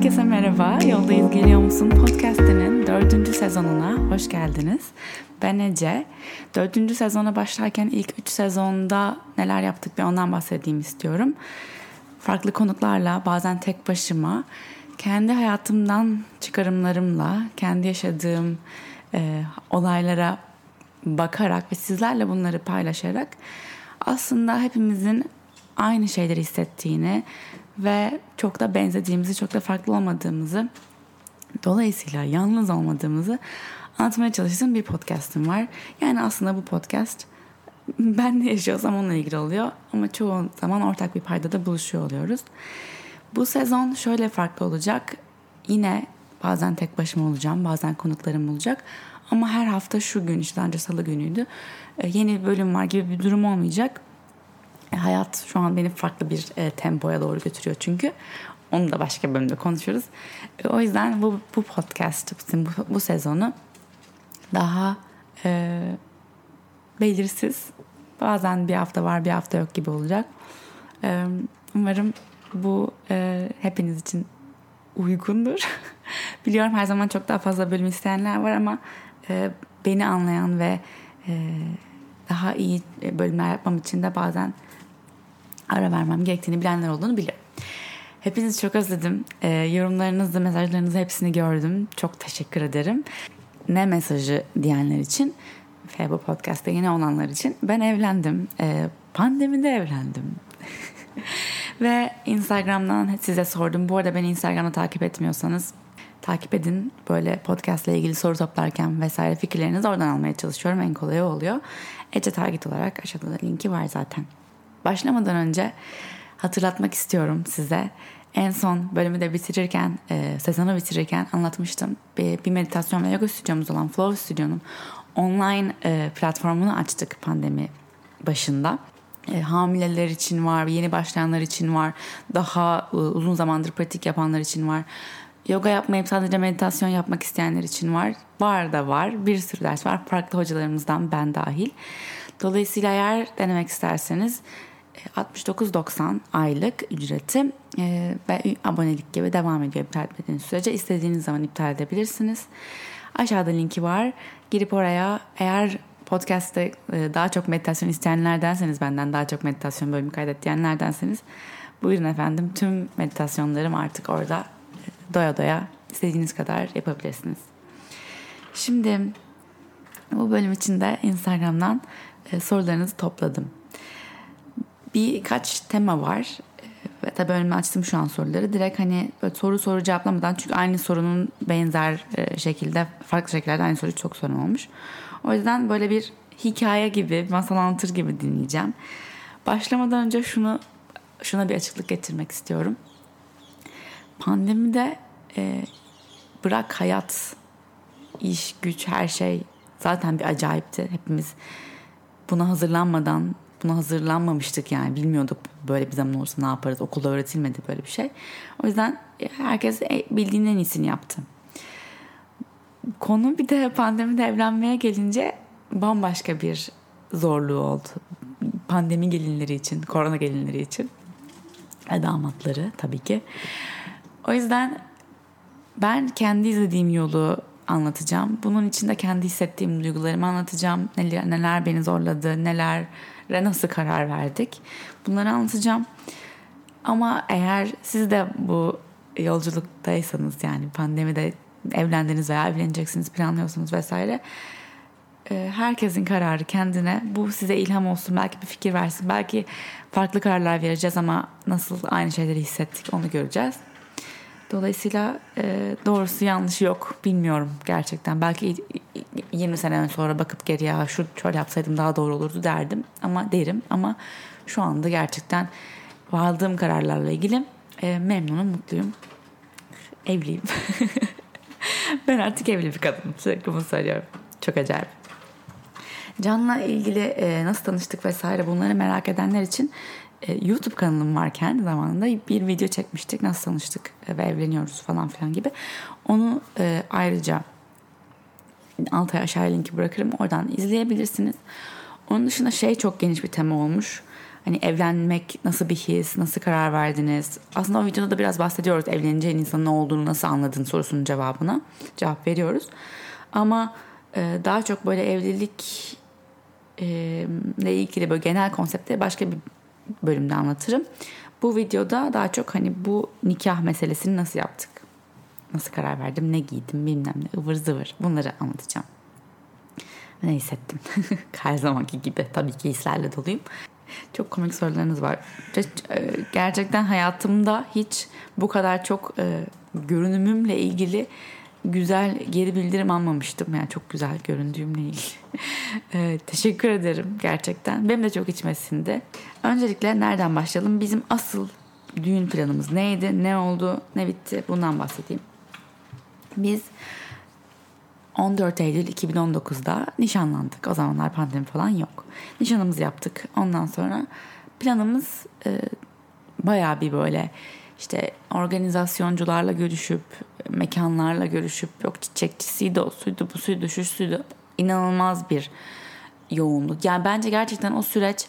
Herkese merhaba. Yoldayız Geliyor Musun podcastinin dördüncü sezonuna hoş geldiniz. Ben Ece. Dördüncü sezona başlarken ilk üç sezonda neler yaptık bir ondan bahsedeyim istiyorum. Farklı konuklarla bazen tek başıma kendi hayatımdan çıkarımlarımla kendi yaşadığım e, olaylara bakarak ve sizlerle bunları paylaşarak aslında hepimizin aynı şeyleri hissettiğini ve çok da benzediğimizi, çok da farklı olmadığımızı, dolayısıyla yalnız olmadığımızı anlatmaya çalıştığım bir podcast'ım var. Yani aslında bu podcast ben ne yaşıyorsam onunla ilgili oluyor ama çoğu zaman ortak bir paydada buluşuyor oluyoruz. Bu sezon şöyle farklı olacak. Yine bazen tek başıma olacağım, bazen konuklarım olacak. Ama her hafta şu gün işte önce salı günüydü. E, yeni bir bölüm var gibi bir durum olmayacak. E, hayat şu an beni farklı bir e, tempoya doğru götürüyor çünkü. Onu da başka bölümde konuşuruz. E, o yüzden bu, bu podcast, bu, bu sezonu daha e, belirsiz. Bazen bir hafta var bir hafta yok gibi olacak. E, umarım bu e, hepiniz için uygundur. Biliyorum her zaman çok daha fazla bölüm isteyenler var ama e, beni anlayan ve e, daha iyi bölümler yapmam için de bazen ara vermem gerektiğini bilenler olduğunu biliyorum. Hepinizi çok özledim. E, yorumlarınızı, mesajlarınızı hepsini gördüm. Çok teşekkür ederim. Ne mesajı diyenler için ve bu podcast'te yeni olanlar için ben evlendim. E, pandemide evlendim. ve Instagram'dan size sordum. Bu arada beni Instagram'da takip etmiyorsanız takip edin. Böyle podcast ile ilgili soru toplarken vesaire fikirlerinizi oradan almaya çalışıyorum. En kolayı oluyor. Ece Target olarak aşağıda da linki var zaten. Başlamadan önce hatırlatmak istiyorum size. En son bölümü de bitirirken, e, sezonu bitirirken anlatmıştım. Bir, bir meditasyon ve yoga stüdyomuz olan Flow Stüdyo'nun online e, platformunu açtık pandemi başında. E, hamileler için var, yeni başlayanlar için var, daha e, uzun zamandır pratik yapanlar için var. Yoga yapmayıp sadece meditasyon yapmak isteyenler için var. Var da var. Bir sürü ders var. Farklı hocalarımızdan ben dahil. Dolayısıyla eğer denemek isterseniz 69.90 e, aylık ücreti e, ve abonelik gibi devam ediyor iptal etmediğiniz sürece istediğiniz zaman iptal edebilirsiniz. Aşağıda linki var. Girip oraya eğer podcast'te e, daha çok meditasyon isteyenlerdenseniz benden daha çok meditasyon bölümü kaydet diyenlerdenseniz buyurun efendim tüm meditasyonlarım artık orada doya doya istediğiniz kadar yapabilirsiniz. Şimdi bu bölüm için de Instagram'dan e, sorularınızı topladım. Birkaç tema var. E, ve tabii önüme açtım şu an soruları. Direkt hani soru soru cevaplamadan çünkü aynı sorunun benzer e, şekilde farklı şekillerde aynı soru çok sorun olmuş. O yüzden böyle bir hikaye gibi, masal anlatır gibi dinleyeceğim. Başlamadan önce şunu şuna bir açıklık getirmek istiyorum. Pandemide e, bırak hayat, iş, güç, her şey zaten bir acayipti. Hepimiz buna hazırlanmadan, buna hazırlanmamıştık yani bilmiyorduk böyle bir zaman olursa ne yaparız. Okulda öğretilmedi böyle bir şey. O yüzden herkes bildiğinin en iyisini yaptı. Konu bir de pandemide evlenmeye gelince bambaşka bir zorluğu oldu. Pandemi gelinleri için, korona gelinleri için ve damatları tabii ki. O yüzden ben kendi izlediğim yolu anlatacağım. Bunun içinde kendi hissettiğim duygularımı anlatacağım. Neler, neler beni zorladı, nelere nasıl karar verdik. Bunları anlatacağım. Ama eğer siz de bu yolculuktaysanız yani pandemide evlendiniz veya evleneceksiniz planlıyorsunuz vesaire e, herkesin kararı kendine bu size ilham olsun belki bir fikir versin belki farklı kararlar vereceğiz ama nasıl aynı şeyleri hissettik onu göreceğiz. Dolayısıyla e, doğrusu yanlış yok bilmiyorum gerçekten. Belki 20 sene sonra bakıp geriye şu şöyle yapsaydım daha doğru olurdu derdim ama derim ama şu anda gerçekten aldığım kararlarla ilgili e, memnunum, mutluyum. Evliyim. ben artık evli bir kadınım. Sürekli bunu söylüyorum. Çok acayip. Can'la ilgili e, nasıl tanıştık vesaire bunları merak edenler için e, YouTube kanalım varken zamanında bir video çekmiştik. Nasıl tanıştık e, ve evleniyoruz falan filan gibi. Onu e, ayrıca alta aşağı linki bırakırım. Oradan izleyebilirsiniz. Onun dışında şey çok geniş bir tema olmuş. Hani evlenmek nasıl bir his, nasıl karar verdiniz? Aslında o videoda da biraz bahsediyoruz evleneceğin insanın ne olduğunu nasıl anladın sorusunun cevabına. Cevap veriyoruz. Ama daha çok böyle evlilik ile ilgili böyle genel konseptleri başka bir bölümde anlatırım. Bu videoda daha çok hani bu nikah meselesini nasıl yaptık? Nasıl karar verdim, ne giydim bilmem ne ıvır zıvır bunları anlatacağım. Ne hissettim? Her zamanki gibi tabii ki hislerle doluyum. Çok komik sorularınız var. E, gerçekten hayatımda hiç bu kadar çok e, görünümümle ilgili güzel geri bildirim almamıştım. Yani çok güzel göründüğümle ilgili. e, teşekkür ederim gerçekten. Benim de çok içmesinde. Öncelikle nereden başlayalım? Bizim asıl düğün planımız neydi? Ne oldu? Ne bitti? Bundan bahsedeyim. Biz 14 Eylül 2019'da nişanlandık. O zamanlar pandemi falan yok. Nişanımızı yaptık. Ondan sonra planımız e, bayağı bir böyle işte organizasyoncularla görüşüp mekanlarla görüşüp yok çiçekçisiydi o suydu bu suydu şu suydu inanılmaz bir yoğunluk. Yani bence gerçekten o süreç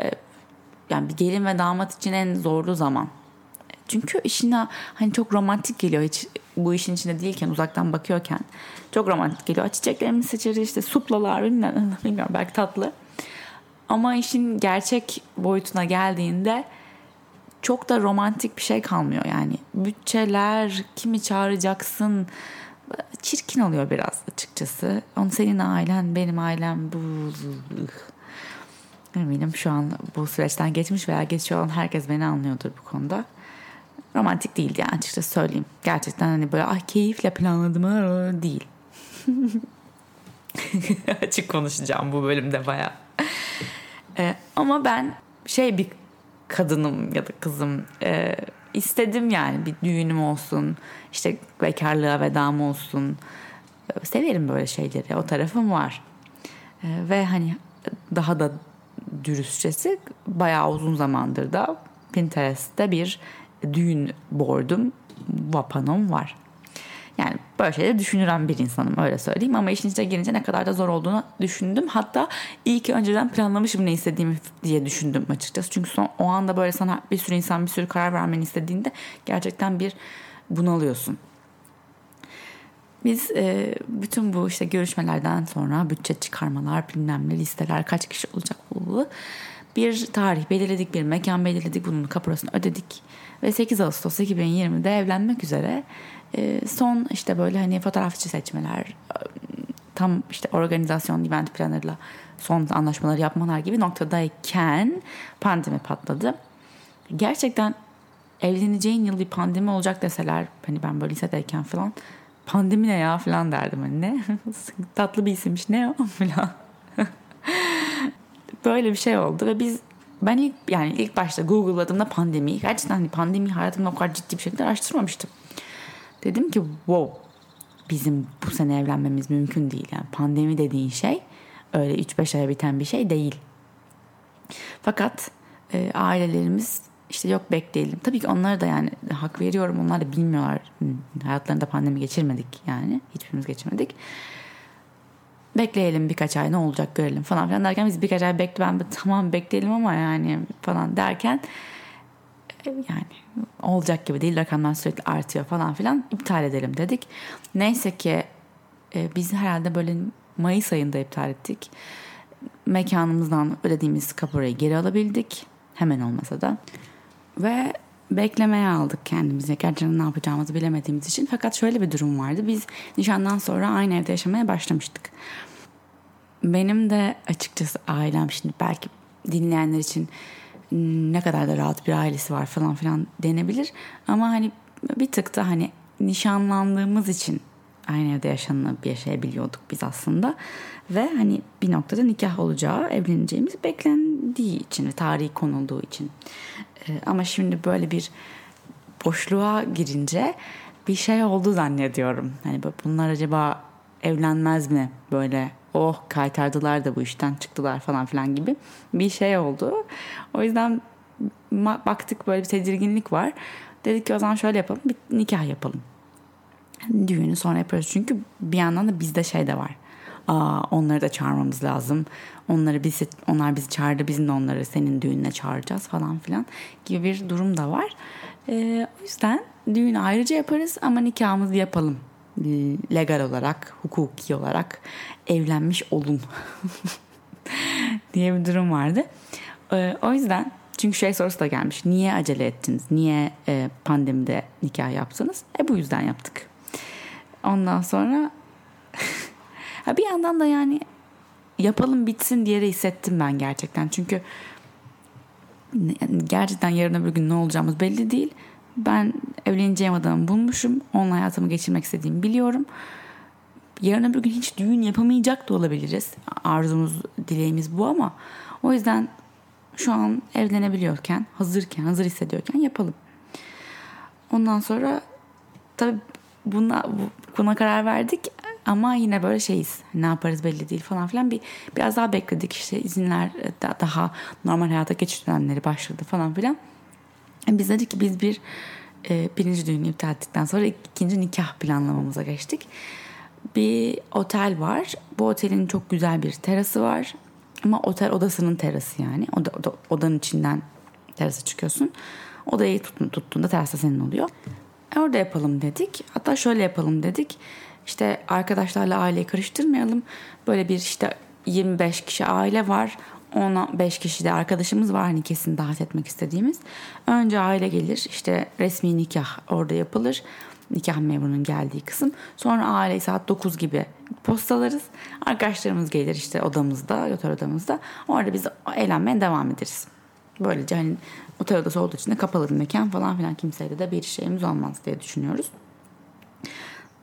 e, yani bir gelin ve damat için en zorlu zaman. Çünkü işine hani çok romantik geliyor hiç bu işin içinde değilken uzaktan bakıyorken çok romantik geliyor. Çiçeklerimizi seçeriz işte suplalar bilmem, bilmiyorum belki tatlı. Ama işin gerçek boyutuna geldiğinde çok da romantik bir şey kalmıyor yani. Bütçeler, kimi çağıracaksın çirkin oluyor biraz açıkçası. Onun senin ailen, benim ailem bu eminim şu an bu süreçten geçmiş veya geçiyor olan herkes beni anlıyordur bu konuda. Romantik değil yani açıkçası söyleyeyim. Gerçekten hani böyle ah keyifle planladım değil. Açık konuşacağım bu bölümde baya. Ee, ama ben şey bir kadınım ya da kızım e, istedim yani bir düğünüm olsun işte bekarlığa vedam olsun e, severim böyle şeyleri o tarafım var e, ve hani daha da dürüstçesi bayağı uzun zamandır da Pinterest'te bir düğün board'um vapanom var. Yani böyle şeyleri düşünüren bir insanım öyle söyleyeyim ama işin içine girince ne kadar da zor olduğunu düşündüm. Hatta iyi ki önceden planlamışım ne istediğimi diye düşündüm açıkçası. Çünkü son, o anda böyle sana bir sürü insan bir sürü karar vermeni istediğinde gerçekten bir bunalıyorsun. Biz e, bütün bu işte görüşmelerden sonra bütçe çıkarmalar, bilmem ne listeler, kaç kişi olacak bu, bir tarih belirledik, bir mekan belirledik, bunun kaparasını ödedik ve 8 Ağustos 2020'de evlenmek üzere e, son işte böyle hani fotoğrafçı seçmeler, tam işte organizasyon, event plannerla son anlaşmaları yapmalar gibi noktadayken pandemi patladı. Gerçekten evleneceğin yıl bir pandemi olacak deseler hani ben böyle lisedeyken falan pandemi ne ya falan derdim hani ne tatlı bir isimmiş ne o falan böyle bir şey oldu ve biz ben ilk yani ilk başta Google'ladığımda pandemi gerçekten hani pandemi hayatımda o kadar ciddi bir şekilde araştırmamıştım. Dedim ki wow bizim bu sene evlenmemiz mümkün değil. Yani pandemi dediğin şey öyle 3-5 aya biten bir şey değil. Fakat e, ailelerimiz işte yok bekleyelim. Tabii ki onlara da yani hak veriyorum. Onlar da bilmiyorlar. Hayatlarında pandemi geçirmedik yani. Hiçbirimiz geçirmedik bekleyelim birkaç ay ne olacak görelim falan filan derken biz birkaç ay bekle ben tamam bekleyelim ama yani falan derken yani olacak gibi değil rakamlar sürekli artıyor falan filan iptal edelim dedik. Neyse ki e, biz herhalde böyle Mayıs ayında iptal ettik. Mekanımızdan ödediğimiz kaporayı geri alabildik. Hemen olmasa da. Ve beklemeye aldık kendimizi. Gerçekten ne yapacağımızı bilemediğimiz için. Fakat şöyle bir durum vardı. Biz nişandan sonra aynı evde yaşamaya başlamıştık. Benim de açıkçası ailem şimdi belki dinleyenler için ne kadar da rahat bir ailesi var falan filan denebilir. Ama hani bir tık da hani nişanlandığımız için aynı evde yaşanıp yaşayabiliyorduk biz aslında. Ve hani bir noktada nikah olacağı, evleneceğimiz beklendiği için ve tarihi konulduğu için. Ee, ama şimdi böyle bir boşluğa girince bir şey oldu zannediyorum. Hani bunlar acaba evlenmez mi böyle oh kaytardılar da bu işten çıktılar falan filan gibi bir şey oldu. O yüzden baktık böyle bir tedirginlik var. Dedik ki o zaman şöyle yapalım bir nikah yapalım. Düğünü sonra yaparız. Çünkü bir yandan da bizde şey de var. Aa, onları da çağırmamız lazım. Onları biz onlar bizi çağırdı. Biz de onları senin düğününe çağıracağız falan filan gibi bir durum da var. Ee, o yüzden düğün ayrıca yaparız ama nikahımızı yapalım. Legal olarak, hukuki olarak evlenmiş olun diye bir durum vardı. Ee, o yüzden çünkü şey sorusu da gelmiş. Niye acele ettiniz? Niye e, pandemide nikah yaptınız? E bu yüzden yaptık. Ondan sonra ha bir yandan da yani yapalım bitsin diye de hissettim ben gerçekten. Çünkü gerçekten yarın öbür gün ne olacağımız belli değil. Ben evleneceğim adamı bulmuşum. Onunla hayatımı geçirmek istediğimi biliyorum. Yarın öbür gün hiç düğün yapamayacak da olabiliriz. Arzumuz, dileğimiz bu ama o yüzden şu an evlenebiliyorken, hazırken, hazır hissediyorken yapalım. Ondan sonra tabii buna, buna karar verdik ama yine böyle şeyiz. Ne yaparız belli değil falan filan. Bir, biraz daha bekledik işte izinler daha normal hayata geçiş dönemleri başladı falan filan. Biz dedik ki biz bir e, birinci düğünü iptal ettikten sonra ikinci nikah planlamamıza geçtik. Bir otel var. Bu otelin çok güzel bir terası var. Ama otel odasının terası yani. Oda, oda, odanın içinden terasa çıkıyorsun. Odayı tut, tuttuğunda terasa senin oluyor. E orada yapalım dedik. Hatta şöyle yapalım dedik. İşte arkadaşlarla aileyi karıştırmayalım. Böyle bir işte 25 kişi aile var. 15 kişi de arkadaşımız var hani kesin davet etmek istediğimiz. Önce aile gelir işte resmi nikah orada yapılır. Nikah memurunun geldiği kısım. Sonra aile saat 9 gibi postalarız. Arkadaşlarımız gelir işte odamızda, otel odamızda. Orada biz eğlenmeye devam ederiz. Böylece hani otel odası olduğu için de kapalı bir mekan falan filan kimseyle de bir şeyimiz olmaz diye düşünüyoruz.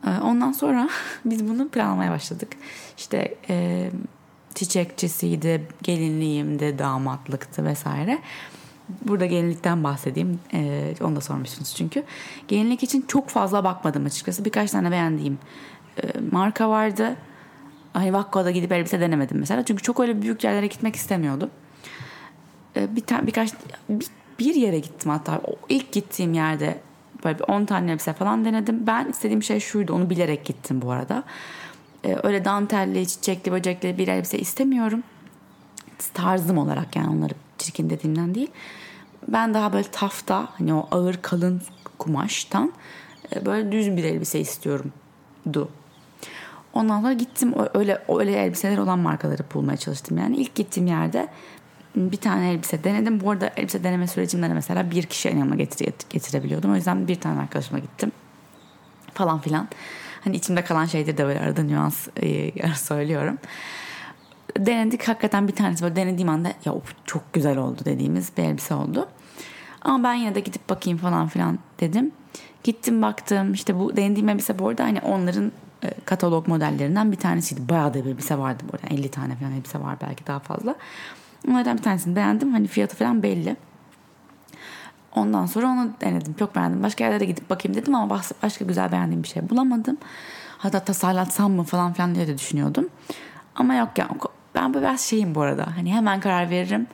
Ee, ondan sonra biz bunu planlamaya başladık. İşte e, çiçekçisiydi, gelinliğimdi, damatlıktı vesaire. Burada gelinlikten bahsedeyim. Ee, onu da sormuşsunuz çünkü. Gelinlik için çok fazla bakmadım açıkçası. Birkaç tane beğendiğim e, marka vardı. Hani Vakko'da gidip elbise denemedim mesela. Çünkü çok öyle büyük yerlere gitmek istemiyordum. Ee, bir tane birkaç bir, bir yere gittim hatta. O ilk gittiğim yerde böyle bir 10 tane elbise falan denedim. Ben istediğim şey şuydu. Onu bilerek gittim bu arada. Ee, öyle dantelli, çiçekli, böcekli bir elbise istemiyorum. Tarzım olarak yani onları çirkin dediğimden değil. Ben daha böyle tafta hani o ağır kalın kumaştan e, böyle düz bir elbise istiyorum du. Ondan sonra gittim öyle öyle elbiseler olan markaları bulmaya çalıştım. Yani ilk gittiğim yerde bir tane elbise denedim. Bu arada elbise deneme sürecimde de mesela bir kişi yanıma getir, getirebiliyordum. O yüzden bir tane arkadaşıma gittim. Falan filan. Hani içimde kalan şeydir de böyle arada nüans e, söylüyorum. Denedik hakikaten bir tanesi böyle denediğim anda ya çok güzel oldu dediğimiz bir elbise oldu. Ama ben yine de gidip bakayım falan filan dedim. Gittim baktım işte bu denediğim elbise bu arada hani onların e, katalog modellerinden bir tanesiydi. Bayağı da bir elbise vardı bu arada. 50 tane falan elbise var belki daha fazla. Onlardan bir tanesini beğendim. Hani fiyatı falan belli. Ondan sonra onu denedim. Çok beğendim. Başka yerlere gidip bakayım dedim ama başka güzel beğendiğim bir şey bulamadım. Hatta tasarlatsam mı falan filan diye de düşünüyordum. Ama yok ya ben biraz şeyim bu arada. Hani hemen karar veririm.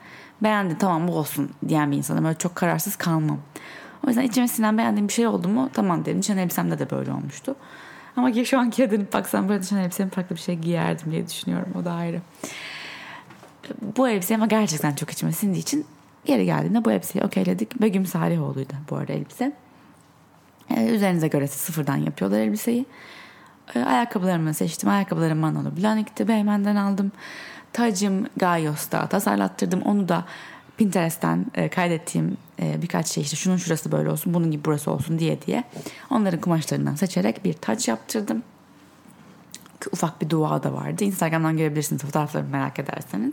Beğendim tamam bu olsun diyen bir insanım. Böyle çok kararsız kalmam. O yüzden içime sinen beğendiğim bir şey oldu mu tamam dedim. Nişan elbisemde de böyle olmuştu. Ama şu anki dönüp baksam böyle nişan elbisemi farklı bir şey giyerdim diye düşünüyorum. O da ayrı. Bu elbise ama gerçekten çok içime sindiği için geri geldiğinde bu elbiseyi okeyledik. Begüm Salihoğlu'ydu bu arada elbise. Ee, üzerinize göre sıfırdan yapıyorlar elbiseyi. Ee, ayakkabılarımı seçtim. Ayakkabılarım Manolo Blahnik'ti. Beymen'den aldım. Tacım Gayos'ta tasarlattırdım. Onu da Pinterest'ten e, kaydettiğim e, birkaç şey işte şunun şurası böyle olsun, bunun gibi burası olsun diye diye onların kumaşlarından seçerek bir taç yaptırdım. Ufak bir dua da vardı. Instagram'dan görebilirsiniz fotoğraflarımı merak ederseniz.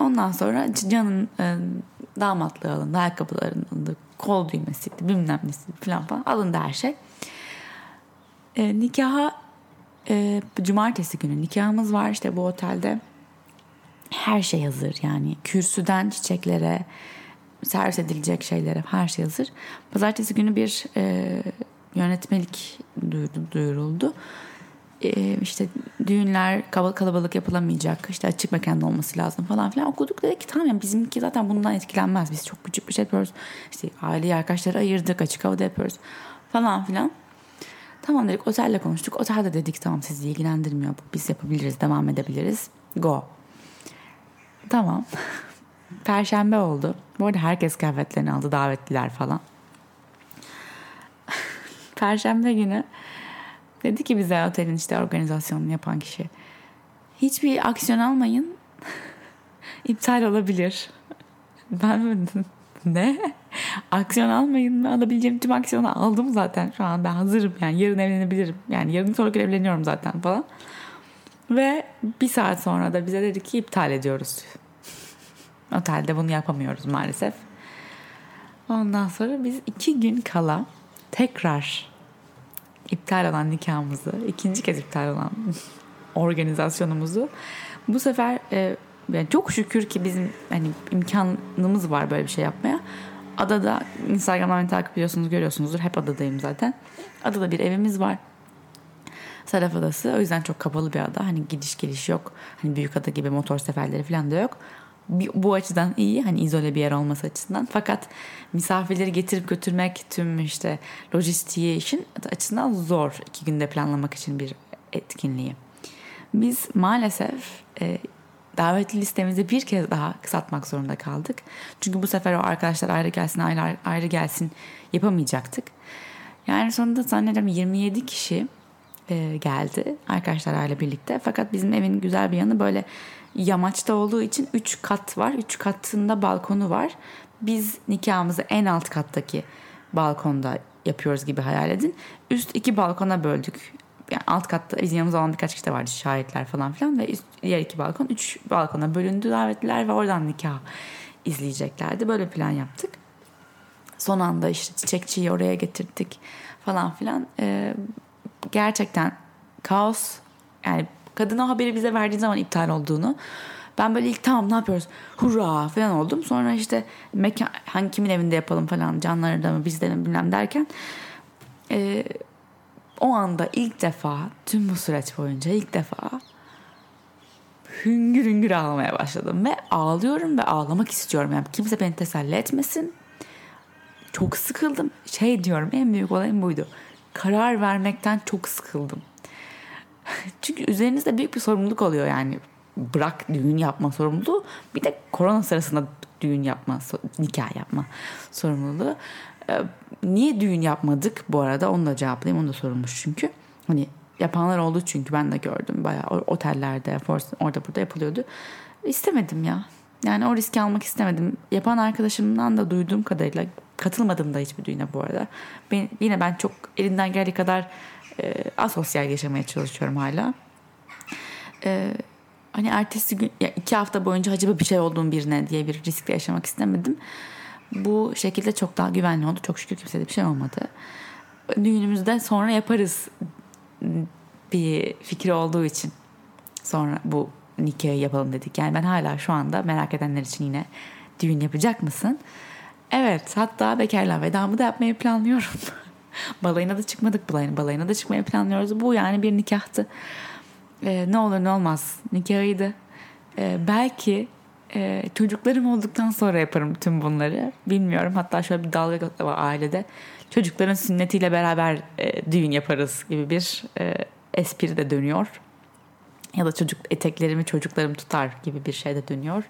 Ondan sonra Can'ın e, damatlığı alındı, ayakkabılarının alındı, kol düğmesiydi, bilmem nesiydi falan falan alındı her şey. E, nikaha e, cumartesi günü nikahımız var işte bu otelde. Her şey hazır yani kürsüden çiçeklere, servis edilecek şeylere her şey hazır. Pazartesi günü bir e, yönetmelik duyuruldu e, işte düğünler kalabalık yapılamayacak işte açık mekanda olması lazım falan filan okuduk dedik ki tamam yani bizimki zaten bundan etkilenmez biz çok küçük bir şey yapıyoruz işte aileyi arkadaşları ayırdık açık havada yapıyoruz falan filan Tamam dedik otelle konuştuk. Otelde dedik tamam sizi ilgilendirmiyor. Biz yapabiliriz devam edebiliriz. Go. Tamam. Perşembe oldu. Bu arada herkes kıyafetlerini aldı davetliler falan. Perşembe günü dedi ki bize otelin işte organizasyonunu yapan kişi. Hiçbir aksiyon almayın. İptal olabilir. Ben? Ne? Aksiyon almayın mı? Alabileceğim tüm aksiyonu aldım zaten. Şu an ben hazırım. Yani yarın evlenebilirim. Yani yarın sonra evleniyorum zaten falan. Ve bir saat sonra da bize dedi ki iptal ediyoruz. Otelde bunu yapamıyoruz maalesef. Ondan sonra biz iki gün kala tekrar iptal olan nikahımızı, ikinci kez iptal olan organizasyonumuzu bu sefer e, yani çok şükür ki bizim hani imkanımız var böyle bir şey yapmaya. Adada Instagram'dan takip ediyorsunuz görüyorsunuzdur. Hep adadayım zaten. Adada bir evimiz var. Saraf Adası. O yüzden çok kapalı bir ada. Hani gidiş geliş yok. Hani büyük ada gibi motor seferleri falan da yok. Bu açıdan iyi. Hani izole bir yer olması açısından. Fakat misafirleri getirip götürmek tüm işte lojistiği için açısından zor. iki günde planlamak için bir etkinliği. Biz maalesef e, davetli listemizi bir kez daha kısaltmak zorunda kaldık. Çünkü bu sefer o arkadaşlar ayrı gelsin ayrı, ayrı gelsin yapamayacaktık. Yani sonunda zannederim 27 kişi e, geldi arkadaşlarla birlikte. Fakat bizim evin güzel bir yanı böyle yamaçta olduğu için 3 kat var. 3 katında balkonu var. Biz nikahımızı en alt kattaki balkonda yapıyoruz gibi hayal edin. Üst iki balkona böldük yani alt katta bizim yanımızda olan birkaç kişi de vardı şahitler falan filan ve üst, diğer iki balkon üç balkona bölündü davetliler ve oradan nikah izleyeceklerdi. Böyle plan yaptık. Son anda işte çiçekçiyi oraya getirdik falan filan. Ee, gerçekten kaos yani kadın o haberi bize verdiği zaman iptal olduğunu ben böyle ilk tamam ne yapıyoruz hurra falan oldum. Sonra işte mekan hangi kimin evinde yapalım falan canları da mı bizde mi bilmem derken e, o anda ilk defa tüm bu süreç boyunca ilk defa hüngür hüngür ağlamaya başladım ve ağlıyorum ve ağlamak istiyorum. Yani kimse beni teselli etmesin. Çok sıkıldım. Şey diyorum en büyük olayım buydu. Karar vermekten çok sıkıldım. Çünkü üzerinizde büyük bir sorumluluk oluyor yani. Bırak düğün yapma sorumluluğu. Bir de korona sırasında düğün yapma, nikah yapma sorumluluğu. Ee, niye düğün yapmadık bu arada onu da cevaplayayım onu da sorulmuş çünkü. Hani yapanlar oldu çünkü ben de gördüm bayağı otellerde orada burada yapılıyordu. İstemedim ya. Yani o riski almak istemedim. Yapan arkadaşımdan da duyduğum kadarıyla katılmadım da hiçbir düğüne bu arada. Ben, yine ben çok elinden geldiği kadar e, asosyal yaşamaya çalışıyorum hala. E, hani ertesi gün ya iki hafta boyunca acaba bir şey olduğum birine diye bir riskle yaşamak istemedim. Bu şekilde çok daha güvenli oldu. Çok şükür kimsede bir şey olmadı. Düğünümüzde sonra yaparız bir fikri olduğu için sonra bu nikahı yapalım dedik. Yani ben hala şu anda merak edenler için yine düğün yapacak mısın? Evet hatta bekarlığa vedamı da yapmayı planlıyorum. balayına da çıkmadık balayına, balayına da çıkmayı planlıyoruz. Bu yani bir nikahtı. Ee, ne olur ne olmaz nikahıydı. Ee, belki ee, çocuklarım olduktan sonra yaparım tüm bunları. Bilmiyorum. Hatta şöyle bir dalga var ailede. Çocukların sünnetiyle beraber e, düğün yaparız gibi bir e, espri de dönüyor. Ya da çocuk eteklerimi çocuklarım tutar gibi bir şey de dönüyor.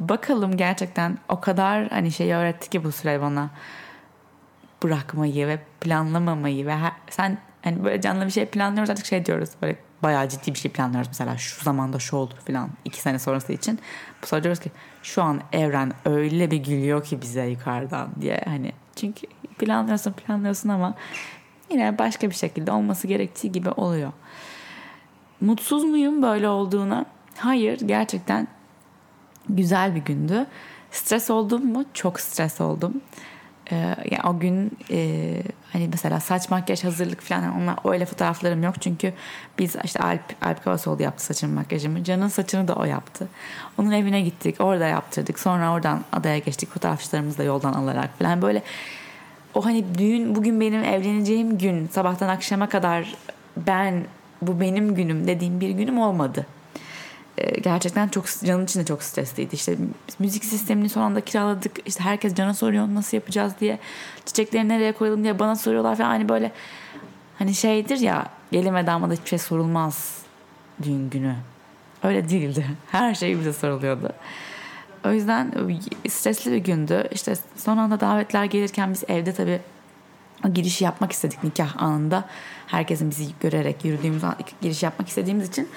Bakalım gerçekten o kadar hani şey öğretti ki bu süre bana bırakmayı ve planlamamayı ve her, sen hani böyle canlı bir şey planlıyoruz artık şey diyoruz böyle bayağı ciddi bir şey planlıyoruz mesela şu zamanda şu olur falan iki sene sonrası için. Bu sefer diyoruz ki şu an evren öyle bir gülüyor ki bize yukarıdan diye hani çünkü planlıyorsun planlıyorsun ama yine başka bir şekilde olması gerektiği gibi oluyor. Mutsuz muyum böyle olduğuna? Hayır gerçekten güzel bir gündü. Stres oldum mu? Çok stres oldum. Ee, yani o gün e, hani mesela saç makyaj hazırlık falan onlar öyle fotoğraflarım yok çünkü biz işte Alp Alp Kavasoğlu yaptı saçımı makyajımı Can'ın saçını da o yaptı onun evine gittik orada yaptırdık sonra oradan adaya geçtik fotoğrafçılarımızı da yoldan alarak falan böyle o hani düğün bugün benim evleneceğim gün sabahtan akşama kadar ben bu benim günüm dediğim bir günüm olmadı gerçekten çok canın içinde çok stresliydi. İşte müzik sistemini son anda kiraladık. İşte herkes cana soruyor nasıl yapacağız diye. Çiçekleri nereye koyalım diye bana soruyorlar falan. Hani böyle Hani şeydir ya gelin ve damada hiçbir şey sorulmaz düğün günü. Öyle değildi. Her şey bize soruluyordu. O yüzden stresli bir gündü. İşte son anda davetler gelirken biz evde tabii o girişi yapmak istedik nikah anında. Herkesin bizi görerek yürüdüğümüz giriş yapmak istediğimiz için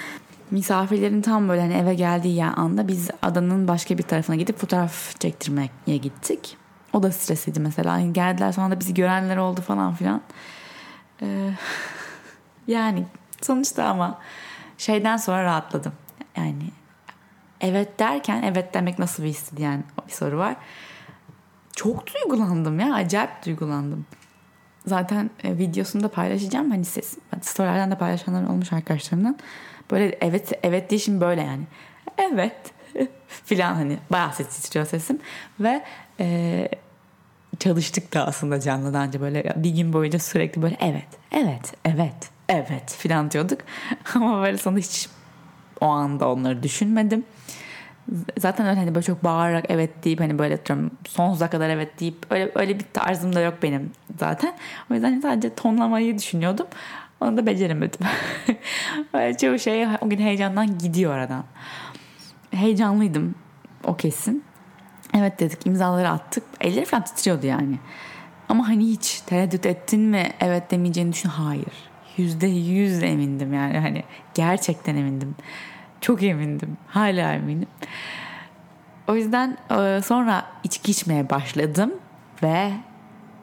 misafirlerin tam böyle hani eve geldiği anda biz adanın başka bir tarafına gidip fotoğraf çektirmeye gittik. O da stresliydi mesela. Yani geldiler sonra da bizi görenler oldu falan filan. Ee, yani sonuçta ama şeyden sonra rahatladım. Yani evet derken evet demek nasıl bir histi diyen bir soru var. Çok duygulandım ya acayip duygulandım. Zaten e, videosunu da paylaşacağım. Hani ses, storylerden de paylaşanlar olmuş arkadaşlarımdan. Böyle evet evet diye böyle yani. Evet filan hani bayağı ses titriyor sesim. Ve e, çalıştık da aslında canlıdan önce böyle bir gün boyunca sürekli böyle evet evet evet evet filan diyorduk. Ama böyle sonra hiç o anda onları düşünmedim. Zaten öyle hani böyle çok bağırarak evet deyip hani böyle diyorum sonsuza kadar evet deyip öyle öyle bir tarzım da yok benim zaten. O yüzden sadece tonlamayı düşünüyordum. Onu da beceremedim. çoğu şey o gün heyecandan gidiyor aradan. Heyecanlıydım o kesin. Evet dedik imzaları attık. Elleri falan titriyordu yani. Ama hani hiç tereddüt ettin mi evet demeyeceğini düşün. Hayır. Yüzde yüz emindim yani hani gerçekten emindim. Çok emindim. Hala eminim. O yüzden sonra içki içmeye başladım ve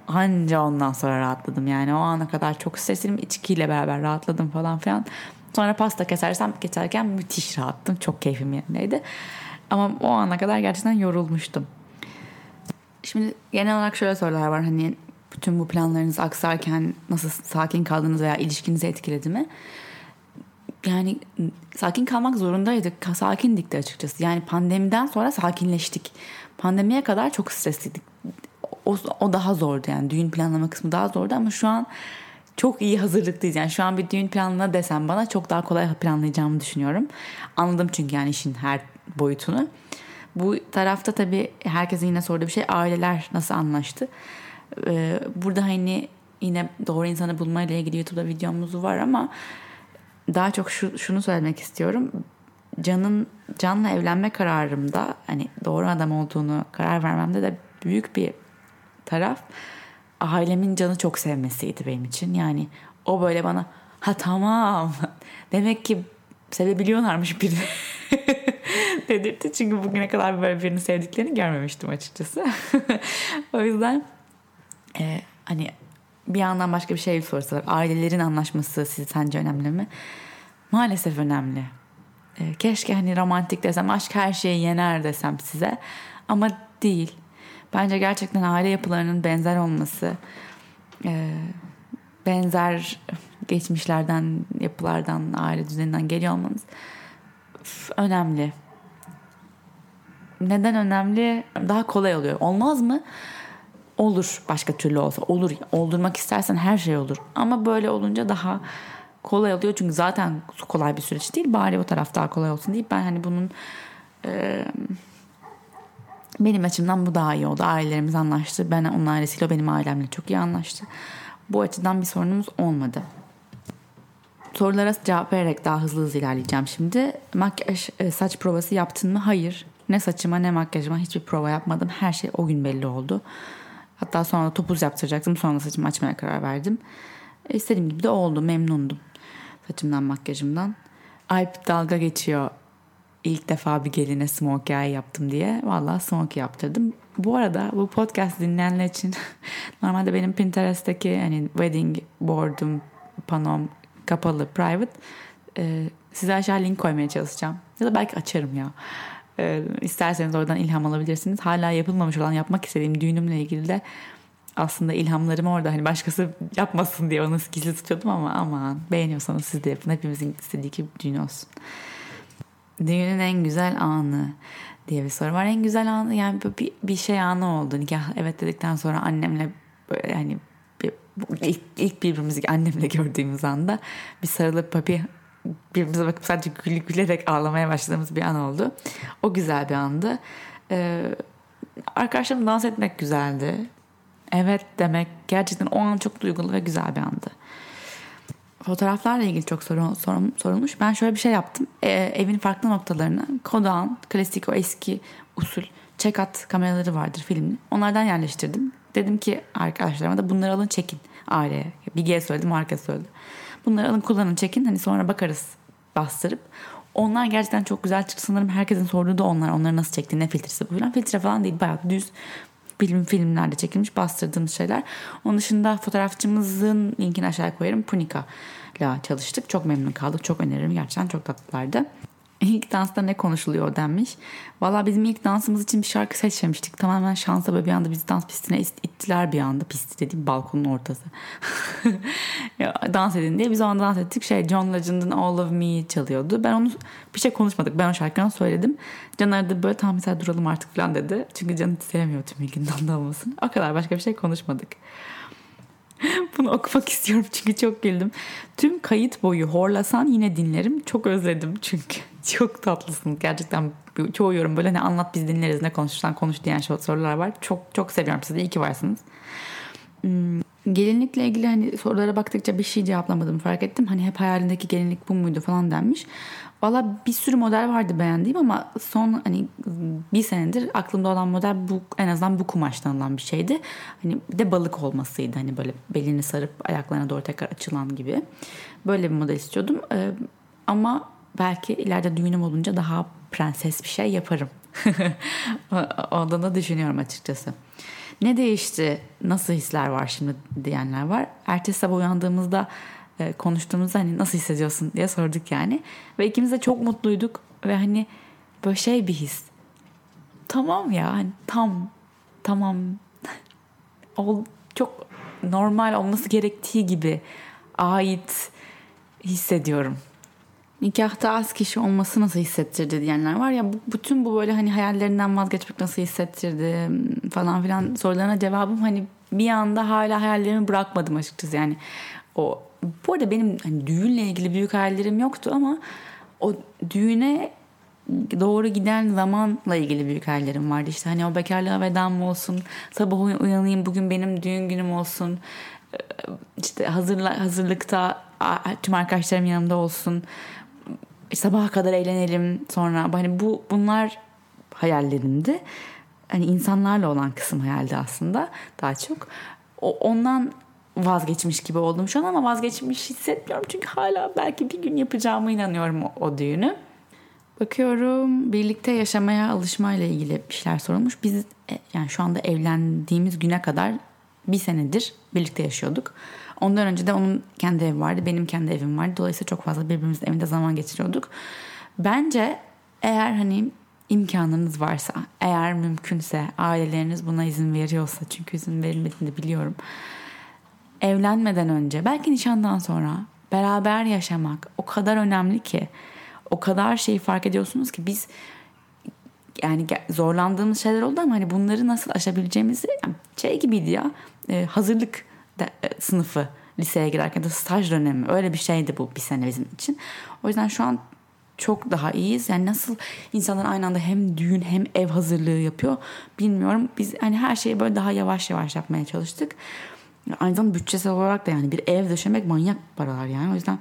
anca ondan sonra rahatladım. Yani o ana kadar çok stresliydim. içkiyle beraber rahatladım falan filan. Sonra pasta kesersem geçerken müthiş rahattım. Çok keyfim yerindeydi. Ama o ana kadar gerçekten yorulmuştum. Şimdi genel olarak şöyle sorular var. Hani bütün bu planlarınız aksarken nasıl sakin kaldınız veya ilişkinizi etkiledi mi? Yani sakin kalmak zorundaydık. Sakindik de açıkçası. Yani pandemiden sonra sakinleştik. Pandemiye kadar çok stresliydik. O, o daha zordu yani. Düğün planlama kısmı daha zordu ama şu an çok iyi hazırlıklıyız. Yani şu an bir düğün planına desem bana çok daha kolay planlayacağımı düşünüyorum. Anladım çünkü yani işin her boyutunu. Bu tarafta tabii herkesin yine sorduğu bir şey aileler nasıl anlaştı. Ee, burada hani yine doğru insanı bulma ile ilgili YouTube'da videomuz var ama daha çok şu, şunu söylemek istiyorum. Can'ın Can'la evlenme kararımda hani doğru adam olduğunu karar vermemde de büyük bir taraf ailemin Can'ı çok sevmesiydi benim için. Yani o böyle bana ha tamam demek ki sevebiliyorlarmış birini dedirtti. Çünkü bugüne kadar böyle birini sevdiklerini görmemiştim açıkçası. o yüzden e, hani bir yandan başka bir şey sorusu var. Ailelerin anlaşması sizi sence önemli mi? Maalesef önemli. E, keşke hani romantik desem, aşk her şeyi yener desem size. Ama değil. Bence gerçekten aile yapılarının benzer olması, e, benzer geçmişlerden, yapılardan, aile düzeninden geliyor olmanız önemli. Neden önemli? Daha kolay oluyor. Olmaz mı? Olur başka türlü olsa. Olur. Oldurmak istersen her şey olur. Ama böyle olunca daha kolay oluyor. Çünkü zaten kolay bir süreç değil. Bari o taraf daha kolay olsun deyip ben hani bunun e, benim açımdan bu daha iyi oldu. Ailelerimiz anlaştı. Ben onun ailesiyle o benim ailemle çok iyi anlaştı. Bu açıdan bir sorunumuz olmadı. Sorulara cevap vererek daha hızlı hızlı ilerleyeceğim şimdi. Makyaj, e, saç provası yaptın mı? Hayır. Ne saçıma ne makyajıma hiçbir prova yapmadım. Her şey o gün belli oldu. Hatta sonra topuz yaptıracaktım. Sonra saçımı açmaya karar verdim. E, istediğim gibi de oldu. Memnundum saçımdan makyajımdan. Alp dalga geçiyor. İlk defa bir geline smokey eye yaptım diye. Valla smokey yaptırdım. Bu arada bu podcast dinleyenler için normalde benim Pinterest'teki hani wedding board'um, panom kapalı, private. Ee, size aşağı link koymaya çalışacağım. Ya da belki açarım ya. Ee, isterseniz oradan ilham alabilirsiniz. Hala yapılmamış olan yapmak istediğim düğünümle ilgili de aslında ilhamlarımı orada hani başkası yapmasın diye onu gizli tutuyordum ama aman beğeniyorsanız siz de yapın. Hepimizin istediği gibi düğün olsun. Düğünün en güzel anı diye bir soru var. En güzel anı yani bir, bir şey anı oldu. Nikah evet dedikten sonra annemle böyle hani bir, ilk, ilk birbirimizi annemle gördüğümüz anda bir sarılıp bir birbirimize bakıp sadece gül, gülerek ağlamaya başladığımız bir an oldu. O güzel bir andı. Ee, arkadaşlarım dans etmek güzeldi. Evet demek gerçekten o an çok duygulu ve güzel bir andı. Fotoğraflarla ilgili çok soru, sorum, sorulmuş. Ben şöyle bir şey yaptım. E, evin farklı noktalarını Kodan, klasik o eski usul check-out kameraları vardır filmli. Onlardan yerleştirdim. Dedim ki arkadaşlarıma da bunları alın çekin aileye. Bilge'ye söyledim, marka söyledi. Bunları alın kullanın çekin hani sonra bakarız bastırıp. Onlar gerçekten çok güzel çıktı. Sanırım herkesin sorduğu da onlar. Onları nasıl çekti, ne filtresi bu falan. Filtre falan değil bayağı düz film filmlerde çekilmiş bastırdığımız şeyler. Onun dışında fotoğrafçımızın linkini aşağıya koyarım. Punika ile çalıştık. Çok memnun kaldık. Çok öneririm. Gerçekten çok tatlılardı. İlk dansta ne konuşuluyor denmiş. Valla bizim ilk dansımız için bir şarkı seçmemiştik. Tamamen şansa böyle bir anda bizi dans pistine ittiler bir anda. Pisti dediğim balkonun ortası. dans edin diye biz o anda dans ettik. Şey John Legend'ın All of Me çalıyordu. Ben onu bir şey konuşmadık. Ben o şarkıyı söyledim. Can aradı böyle tam mesela duralım artık falan dedi. Çünkü Can hiç sevmiyor tüm ilginden olmasını. O kadar başka bir şey konuşmadık. Bunu okumak istiyorum çünkü çok güldüm. Tüm kayıt boyu horlasan yine dinlerim. Çok özledim çünkü. Çok tatlısın. Gerçekten çoğu yorum böyle ne anlat biz dinleriz ne konuşursan konuş diyen sorular var. Çok çok seviyorum sizi. İyi ki varsınız. Hmm, gelinlikle ilgili hani sorulara baktıkça bir şey cevaplamadım fark ettim. Hani hep hayalindeki gelinlik bu muydu falan denmiş. Valla bir sürü model vardı beğendiğim ama son hani bir senedir aklımda olan model bu en azından bu kumaştan alınan bir şeydi. Hani bir de balık olmasıydı hani böyle belini sarıp ayaklarına doğru tekrar açılan gibi. Böyle bir model istiyordum. Ee, ama belki ileride düğünüm olunca daha prenses bir şey yaparım. Ondan da düşünüyorum açıkçası. Ne değişti? Nasıl hisler var şimdi diyenler var. Ertesi sabah uyandığımızda e, konuştuğumuzda hani nasıl hissediyorsun diye sorduk yani. Ve ikimiz de çok mutluyduk ve hani böyle şey bir his. Tamam ya hani tam tamam Ol, çok normal olması gerektiği gibi ait hissediyorum. Nikahta az kişi olması nasıl hissettirdi diyenler var ya bütün bu böyle hani hayallerinden vazgeçmek nasıl hissettirdi falan filan sorularına cevabım hani bir anda hala hayallerimi bırakmadım açıkçası yani o bu arada benim hani düğünle ilgili büyük hayallerim yoktu ama o düğüne doğru giden zamanla ilgili büyük hayallerim vardı. İşte hani o bekarlığa vedam olsun, sabah uyanayım bugün benim düğün günüm olsun. İşte hazırla, hazırlıkta tüm arkadaşlarım yanımda olsun. Sabaha kadar eğlenelim sonra. Hani bu bunlar hayallerimdi. Hani insanlarla olan kısım hayaldi aslında daha çok. O, ondan vazgeçmiş gibi oldum şu an ama vazgeçmiş hissetmiyorum. Çünkü hala belki bir gün yapacağımı inanıyorum o, o düğünü. Bakıyorum birlikte yaşamaya alışmayla ilgili bir şeyler sorulmuş. Biz e, yani şu anda evlendiğimiz güne kadar bir senedir birlikte yaşıyorduk. Ondan önce de onun kendi evi vardı, benim kendi evim vardı. Dolayısıyla çok fazla birbirimizin evinde zaman geçiriyorduk. Bence eğer hani imkanınız varsa, eğer mümkünse, aileleriniz buna izin veriyorsa çünkü izin verilmediğini biliyorum evlenmeden önce belki nişandan sonra beraber yaşamak o kadar önemli ki o kadar şeyi fark ediyorsunuz ki biz yani zorlandığımız şeyler oldu ama hani bunları nasıl aşabileceğimizi şey gibiydi ya e, hazırlık sınıfı liseye girerken de staj dönemi öyle bir şeydi bu bir sene bizim için. O yüzden şu an çok daha iyiyiz. Yani nasıl insanlar aynı anda hem düğün hem ev hazırlığı yapıyor bilmiyorum. Biz hani her şeyi böyle daha yavaş yavaş yapmaya çalıştık. Aynı zamanda bütçesel olarak da yani bir ev döşemek manyak paralar yani. O yüzden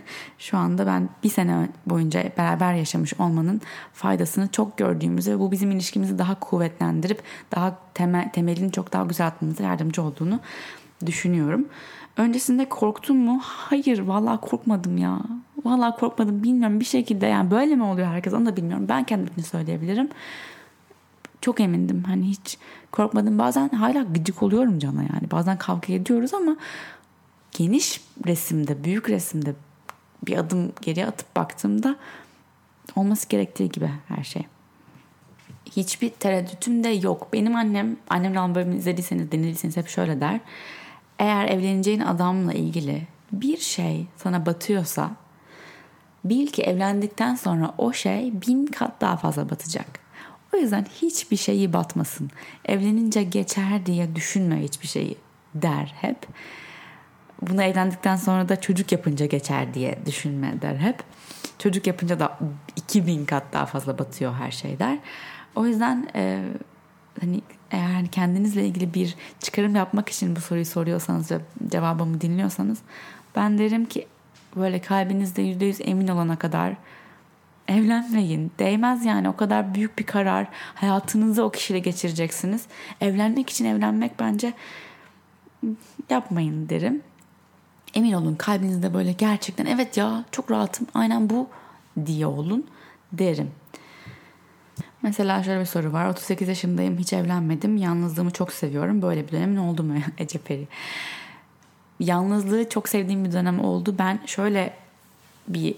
şu anda ben bir sene boyunca beraber yaşamış olmanın faydasını çok gördüğümüzü ve bu bizim ilişkimizi daha kuvvetlendirip daha temel, temelini çok daha güzel atmamıza yardımcı olduğunu düşünüyorum. Öncesinde korktun mu? Hayır vallahi korkmadım ya. Vallahi korkmadım bilmiyorum bir şekilde yani böyle mi oluyor herkes onu da bilmiyorum. Ben kendimi söyleyebilirim çok emindim. Hani hiç korkmadım. Bazen hala gıcık oluyorum cana yani. Bazen kavga ediyoruz ama geniş resimde, büyük resimde bir adım geriye atıp baktığımda olması gerektiği gibi her şey. Hiçbir tereddütüm de yok. Benim annem, annem olan bölümünü izlediyseniz, dinlediyseniz hep şöyle der. Eğer evleneceğin adamla ilgili bir şey sana batıyorsa bil ki evlendikten sonra o şey bin kat daha fazla batacak. O yüzden hiçbir şeyi batmasın. Evlenince geçer diye düşünme hiçbir şeyi der hep. Bunu evlendikten sonra da çocuk yapınca geçer diye düşünme der hep. Çocuk yapınca da 2000 kat daha fazla batıyor her şey der. O yüzden e, hani eğer kendinizle ilgili bir çıkarım yapmak için bu soruyu soruyorsanız ve cevabımı dinliyorsanız ben derim ki böyle kalbinizde yüzde yüz emin olana kadar evlenmeyin. Değmez yani o kadar büyük bir karar. Hayatınızı o kişiyle geçireceksiniz. Evlenmek için evlenmek bence yapmayın derim. Emin olun kalbinizde böyle gerçekten evet ya çok rahatım aynen bu diye olun derim. Mesela şöyle bir soru var. 38 yaşındayım hiç evlenmedim. Yalnızlığımı çok seviyorum. Böyle bir dönemin oldu mu Ece Peri? Yalnızlığı çok sevdiğim bir dönem oldu. Ben şöyle bir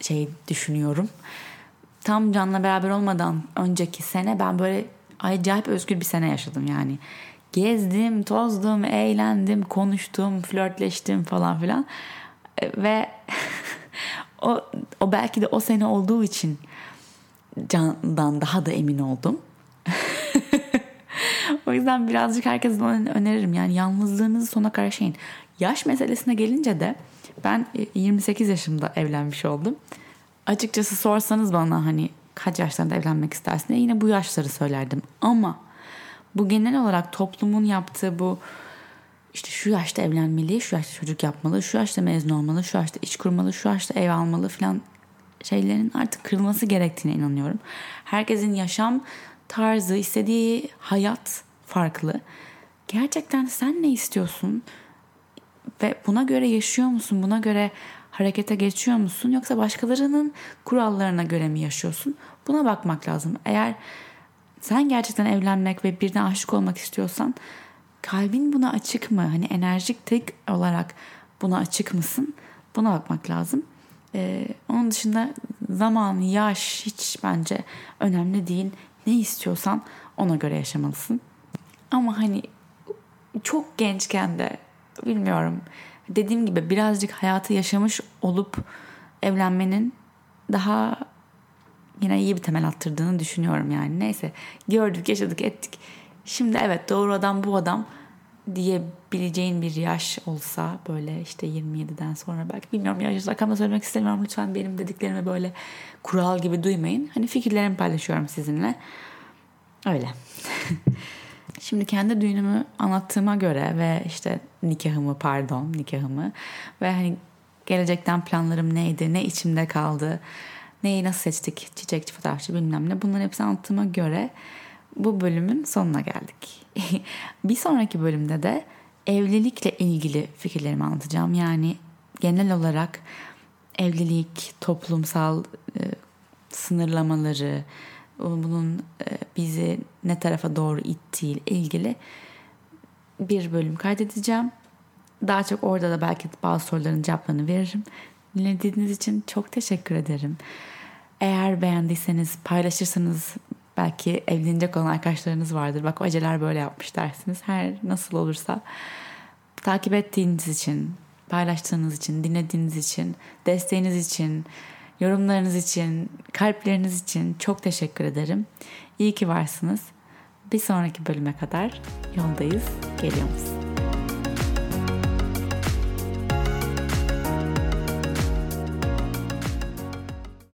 şey düşünüyorum. Tam Can'la beraber olmadan önceki sene ben böyle acayip özgür bir sene yaşadım yani. Gezdim, tozdum, eğlendim, konuştum, flörtleştim falan filan. Ve o, o belki de o sene olduğu için Can'dan daha da emin oldum. o yüzden birazcık herkese öneririm. Yani yalnızlığınızı sona karşılayın. Yaş meselesine gelince de ben 28 e, yaşımda evlenmiş oldum. Açıkçası sorsanız bana hani kaç yaşlarında evlenmek istersin yine bu yaşları söylerdim. Ama bu genel olarak toplumun yaptığı bu işte şu yaşta evlenmeli, şu yaşta çocuk yapmalı, şu yaşta mezun olmalı, şu yaşta iş kurmalı, şu yaşta ev almalı falan şeylerin artık kırılması gerektiğine inanıyorum. Herkesin yaşam tarzı, istediği hayat farklı. Gerçekten sen ne istiyorsun? Ve buna göre yaşıyor musun? Buna göre harekete geçiyor musun? Yoksa başkalarının kurallarına göre mi yaşıyorsun? Buna bakmak lazım. Eğer sen gerçekten evlenmek ve birden aşık olmak istiyorsan kalbin buna açık mı? Hani enerjik tek olarak buna açık mısın? Buna bakmak lazım. Ee, onun dışında zaman, yaş hiç bence önemli değil. Ne istiyorsan ona göre yaşamalısın. Ama hani çok gençken de bilmiyorum. Dediğim gibi birazcık hayatı yaşamış olup evlenmenin daha yine iyi bir temel attırdığını düşünüyorum yani. Neyse gördük, yaşadık, ettik. Şimdi evet doğru adam bu adam diyebileceğin bir yaş olsa böyle işte 27'den sonra belki bilmiyorum yaş rakamda söylemek istemiyorum. Lütfen benim dediklerimi böyle kural gibi duymayın. Hani fikirlerimi paylaşıyorum sizinle. Öyle. Şimdi kendi düğünümü anlattığıma göre ve işte nikahımı pardon nikahımı ve hani gelecekten planlarım neydi, ne içimde kaldı, neyi nasıl seçtik, çiçekçi, fotoğrafçı bilmem ne bunların hepsini anlattığıma göre bu bölümün sonuna geldik. bir sonraki bölümde de evlilikle ilgili fikirlerimi anlatacağım. Yani genel olarak evlilik, toplumsal e, sınırlamaları, bunun e, bizi ne tarafa doğru ittiği ile ilgili bir bölüm kaydedeceğim. Daha çok orada da belki bazı soruların cevaplarını veririm. Dinlediğiniz için çok teşekkür ederim. Eğer beğendiyseniz paylaşırsanız belki evlenecek olan arkadaşlarınız vardır. Bak aceler böyle yapmış dersiniz. Her nasıl olursa takip ettiğiniz için, paylaştığınız için, dinlediğiniz için, desteğiniz için, yorumlarınız için, kalpleriniz için çok teşekkür ederim. İyi ki varsınız. Bir sonraki bölüme kadar yoldayız. Geliyor musun?